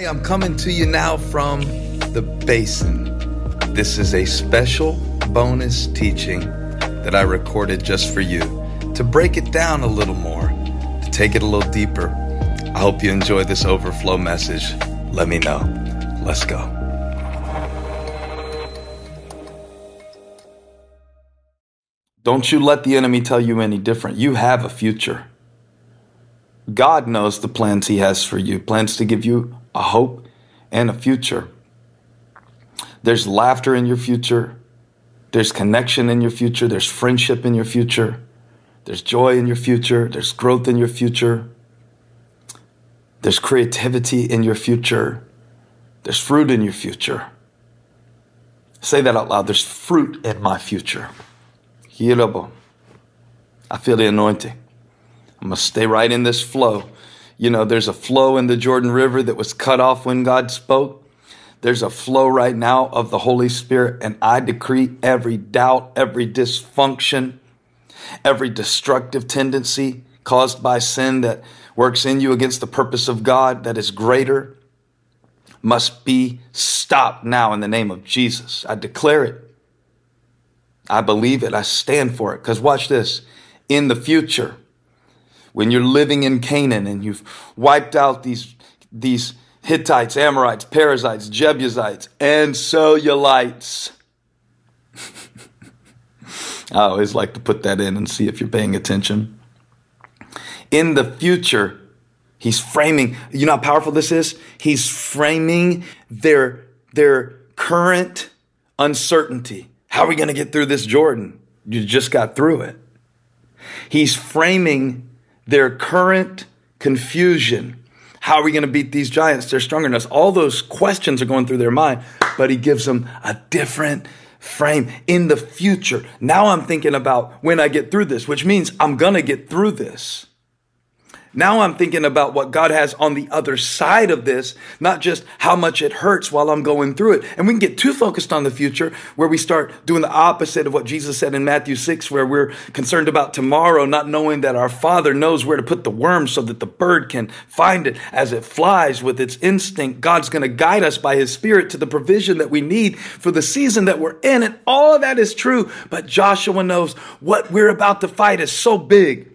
Hey, I'm coming to you now from the basin. This is a special bonus teaching that I recorded just for you to break it down a little more, to take it a little deeper. I hope you enjoy this overflow message. Let me know. Let's go. Don't you let the enemy tell you any different. You have a future. God knows the plans He has for you, plans to give you a hope and a future. There's laughter in your future. There's connection in your future. There's friendship in your future. There's joy in your future. There's growth in your future. There's creativity in your future. There's fruit in your future. Say that out loud. There's fruit in my future. I feel the anointing. I'm going to stay right in this flow. You know, there's a flow in the Jordan River that was cut off when God spoke. There's a flow right now of the Holy Spirit, and I decree every doubt, every dysfunction, every destructive tendency caused by sin that works in you against the purpose of God that is greater must be stopped now in the name of Jesus. I declare it. I believe it. I stand for it. Because watch this. In the future, when you're living in Canaan and you've wiped out these, these Hittites, Amorites, Perizzites, Jebusites, and Cellulites. I always like to put that in and see if you're paying attention. In the future, he's framing, you know how powerful this is? He's framing their, their current uncertainty. How are we going to get through this Jordan? You just got through it. He's framing their current confusion. How are we going to beat these giants? They're stronger than us. All those questions are going through their mind, but he gives them a different frame in the future. Now I'm thinking about when I get through this, which means I'm going to get through this. Now I'm thinking about what God has on the other side of this, not just how much it hurts while I'm going through it. And we can get too focused on the future where we start doing the opposite of what Jesus said in Matthew 6, where we're concerned about tomorrow, not knowing that our Father knows where to put the worm so that the bird can find it as it flies with its instinct. God's going to guide us by His Spirit to the provision that we need for the season that we're in. And all of that is true. But Joshua knows what we're about to fight is so big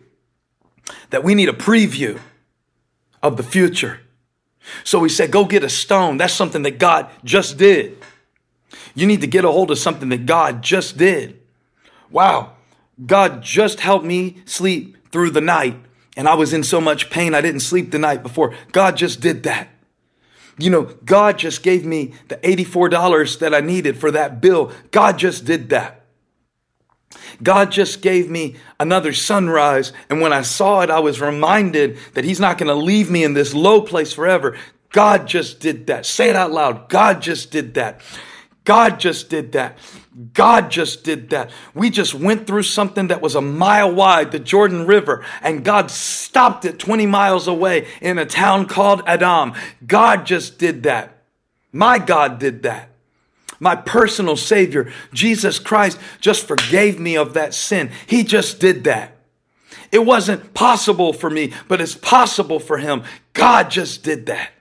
that we need a preview of the future. So he said, go get a stone. That's something that God just did. You need to get a hold of something that God just did. Wow. God just helped me sleep through the night and I was in so much pain I didn't sleep the night before. God just did that. You know, God just gave me the $84 that I needed for that bill. God just did that. God just gave me another sunrise. And when I saw it, I was reminded that He's not going to leave me in this low place forever. God just did that. Say it out loud. God just did that. God just did that. God just did that. We just went through something that was a mile wide, the Jordan River, and God stopped it 20 miles away in a town called Adam. God just did that. My God did that. My personal Savior, Jesus Christ, just forgave me of that sin. He just did that. It wasn't possible for me, but it's possible for Him. God just did that.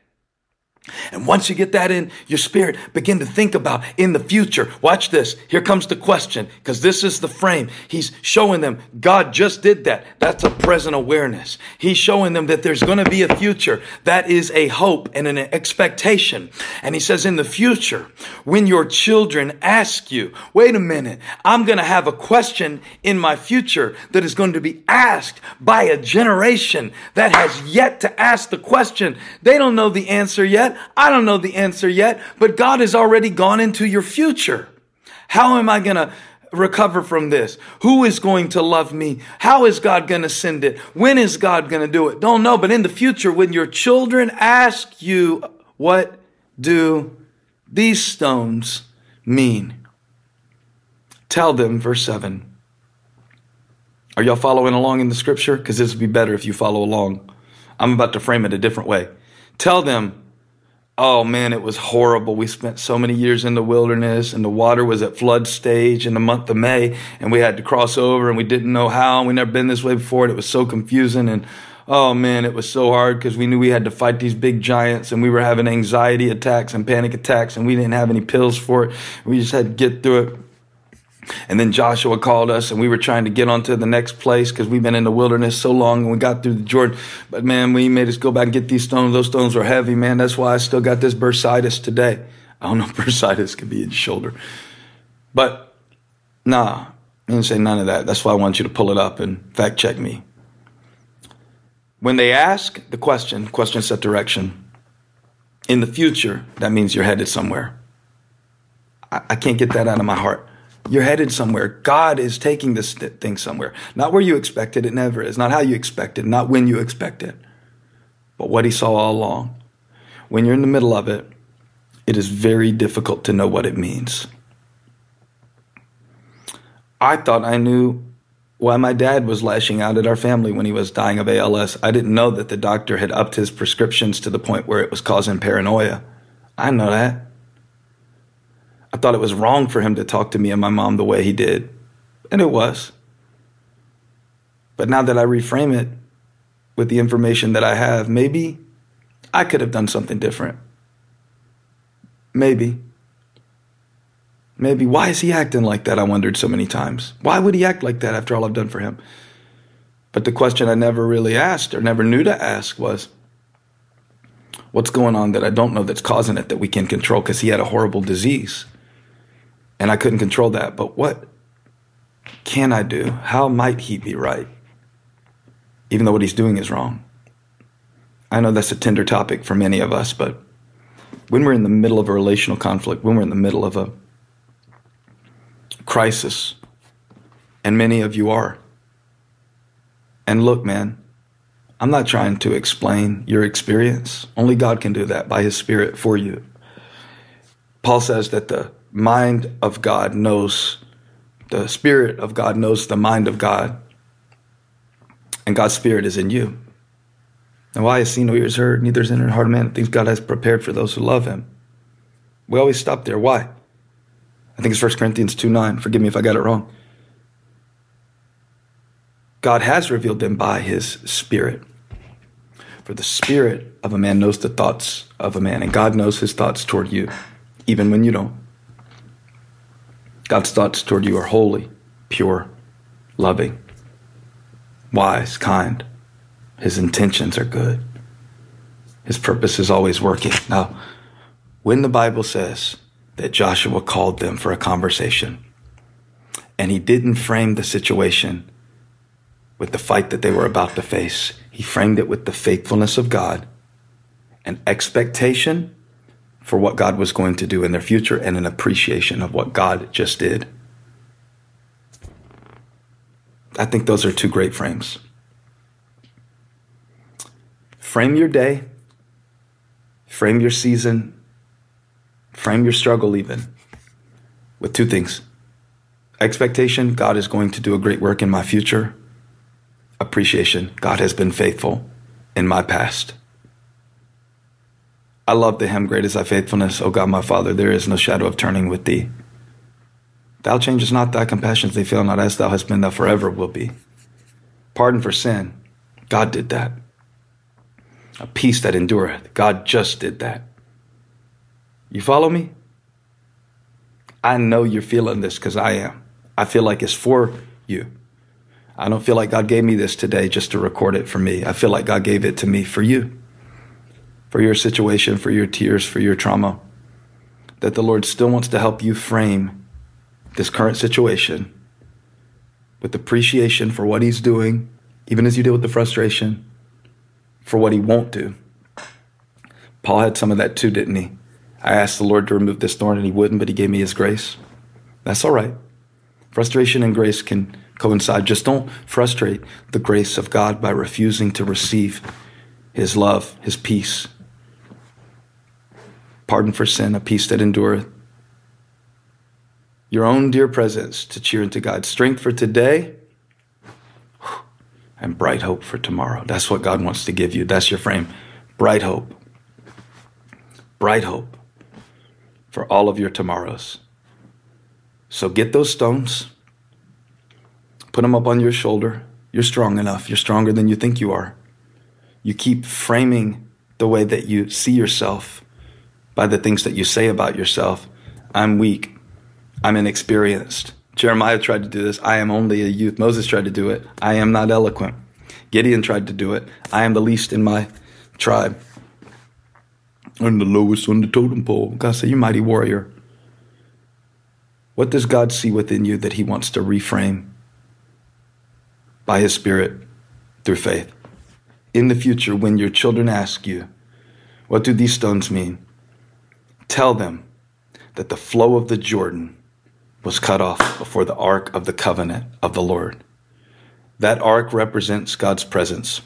And once you get that in your spirit, begin to think about in the future. Watch this. Here comes the question, because this is the frame. He's showing them God just did that. That's a present awareness. He's showing them that there's going to be a future. That is a hope and an expectation. And he says, in the future, when your children ask you, wait a minute, I'm going to have a question in my future that is going to be asked by a generation that has yet to ask the question. They don't know the answer yet. I don't know the answer yet, but God has already gone into your future. How am I going to recover from this? Who is going to love me? How is God going to send it? When is God going to do it? Don't know. But in the future, when your children ask you, what do these stones mean? Tell them, verse 7. Are y'all following along in the scripture? Because this would be better if you follow along. I'm about to frame it a different way. Tell them, Oh man, it was horrible. We spent so many years in the wilderness and the water was at flood stage in the month of May and we had to cross over and we didn't know how. We never been this way before. And it was so confusing and Oh man, it was so hard because we knew we had to fight these big giants and we were having anxiety attacks and panic attacks and we didn't have any pills for it. We just had to get through it. And then Joshua called us and we were trying to get onto the next place because we've been in the wilderness so long and we got through the Jordan. But man, we made us go back and get these stones. Those stones were heavy, man. That's why I still got this bursitis today. I don't know if bursitis could be in shoulder. But nah, I didn't say none of that. That's why I want you to pull it up and fact check me. When they ask the question, question set direction. In the future, that means you're headed somewhere. I, I can't get that out of my heart. You're headed somewhere. God is taking this thing somewhere. Not where you expected. It never is. Not how you expected. It, not when you expected. It. But what he saw all along. When you're in the middle of it, it is very difficult to know what it means. I thought I knew why my dad was lashing out at our family when he was dying of ALS. I didn't know that the doctor had upped his prescriptions to the point where it was causing paranoia. I know that. Thought it was wrong for him to talk to me and my mom the way he did. And it was. But now that I reframe it with the information that I have, maybe I could have done something different. Maybe. Maybe. Why is he acting like that? I wondered so many times. Why would he act like that after all I've done for him? But the question I never really asked or never knew to ask was what's going on that I don't know that's causing it that we can control? Because he had a horrible disease and I couldn't control that. But what can I do? How might he be right? Even though what he's doing is wrong. I know that's a tender topic for many of us, but when we're in the middle of a relational conflict, when we're in the middle of a crisis, and many of you are. And look, man, I'm not trying to explain your experience. Only God can do that by His Spirit for you. Paul says that the mind of God knows, the Spirit of God knows the mind of God, and God's Spirit is in you. And why is seen no ears heard, neither is in the heart of man things God has prepared for those who love Him. We always stop there. Why? I think it's 1 Corinthians 2 9. Forgive me if I got it wrong. God has revealed them by his Spirit. For the Spirit of a man knows the thoughts of a man, and God knows his thoughts toward you, even when you don't. God's thoughts toward you are holy, pure, loving, wise, kind. His intentions are good. His purpose is always working. Now, when the Bible says that Joshua called them for a conversation. And he didn't frame the situation with the fight that they were about to face. He framed it with the faithfulness of God, an expectation for what God was going to do in their future, and an appreciation of what God just did. I think those are two great frames. Frame your day, frame your season, Frame your struggle even with two things expectation, God is going to do a great work in my future. Appreciation, God has been faithful in my past. I love the hymn, Great is thy faithfulness, O God my Father, there is no shadow of turning with thee. Thou changest not thy compassions, they fail not, as thou hast been, thou forever will be. Pardon for sin, God did that. A peace that endureth, God just did that. You follow me? I know you're feeling this because I am. I feel like it's for you. I don't feel like God gave me this today just to record it for me. I feel like God gave it to me for you, for your situation, for your tears, for your trauma. That the Lord still wants to help you frame this current situation with appreciation for what He's doing, even as you deal with the frustration, for what He won't do. Paul had some of that too, didn't he? I asked the Lord to remove this thorn and he wouldn't, but he gave me his grace. That's all right. Frustration and grace can coincide. Just don't frustrate the grace of God by refusing to receive his love, his peace. Pardon for sin, a peace that endureth. Your own dear presence to cheer into God. Strength for today and bright hope for tomorrow. That's what God wants to give you. That's your frame. Bright hope. Bright hope for all of your tomorrows. So get those stones, put them up on your shoulder. You're strong enough. You're stronger than you think you are. You keep framing the way that you see yourself by the things that you say about yourself. I'm weak. I'm inexperienced. Jeremiah tried to do this. I am only a youth. Moses tried to do it. I am not eloquent. Gideon tried to do it. I am the least in my tribe. I'm the lowest on the totem pole. God said, You mighty warrior. What does God see within you that He wants to reframe by His Spirit through faith? In the future, when your children ask you, What do these stones mean? Tell them that the flow of the Jordan was cut off before the ark of the covenant of the Lord. That ark represents God's presence.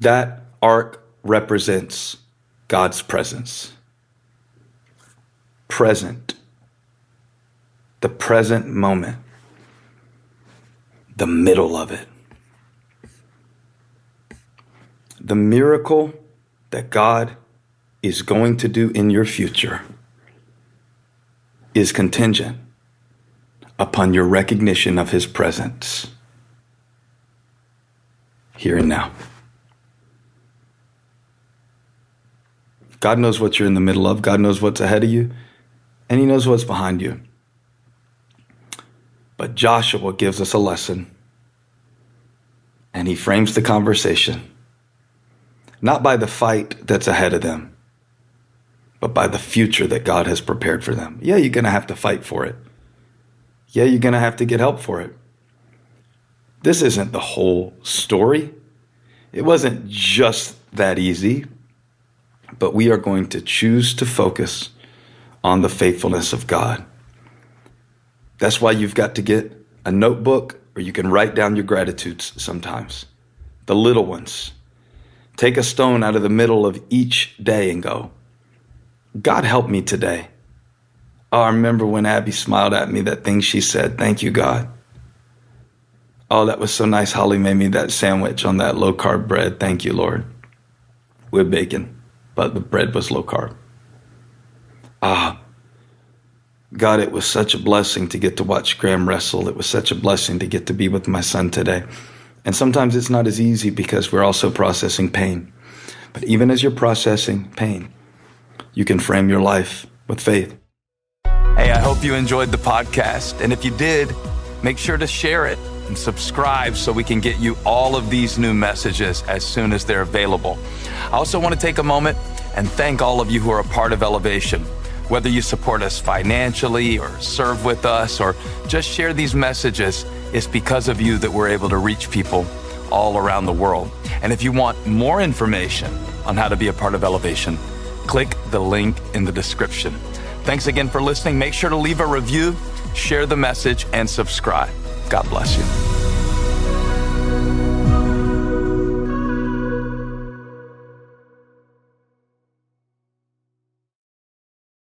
That ark represents God's presence. Present. The present moment. The middle of it. The miracle that God is going to do in your future is contingent upon your recognition of his presence here and now. God knows what you're in the middle of, God knows what's ahead of you, and he knows what's behind you. But Joshua gives us a lesson, and he frames the conversation not by the fight that's ahead of them, but by the future that God has prepared for them. Yeah, you're going to have to fight for it. Yeah, you're going to have to get help for it. This isn't the whole story. It wasn't just that easy, but we are going to choose to focus on the faithfulness of God. That's why you've got to get a notebook or you can write down your gratitudes sometimes, the little ones. Take a stone out of the middle of each day and go, God help me today. Oh, I remember when Abby smiled at me, that thing she said, Thank you, God. Oh, that was so nice. Holly made me that sandwich on that low carb bread. Thank you, Lord. With bacon, but the bread was low carb. Ah, God, it was such a blessing to get to watch Graham wrestle. It was such a blessing to get to be with my son today. And sometimes it's not as easy because we're also processing pain. But even as you're processing pain, you can frame your life with faith. Hey, I hope you enjoyed the podcast. And if you did, make sure to share it and subscribe so we can get you all of these new messages as soon as they're available. I also want to take a moment and thank all of you who are a part of Elevation. Whether you support us financially or serve with us or just share these messages, it's because of you that we're able to reach people all around the world. And if you want more information on how to be a part of Elevation, click the link in the description. Thanks again for listening. Make sure to leave a review, share the message, and subscribe. God bless you.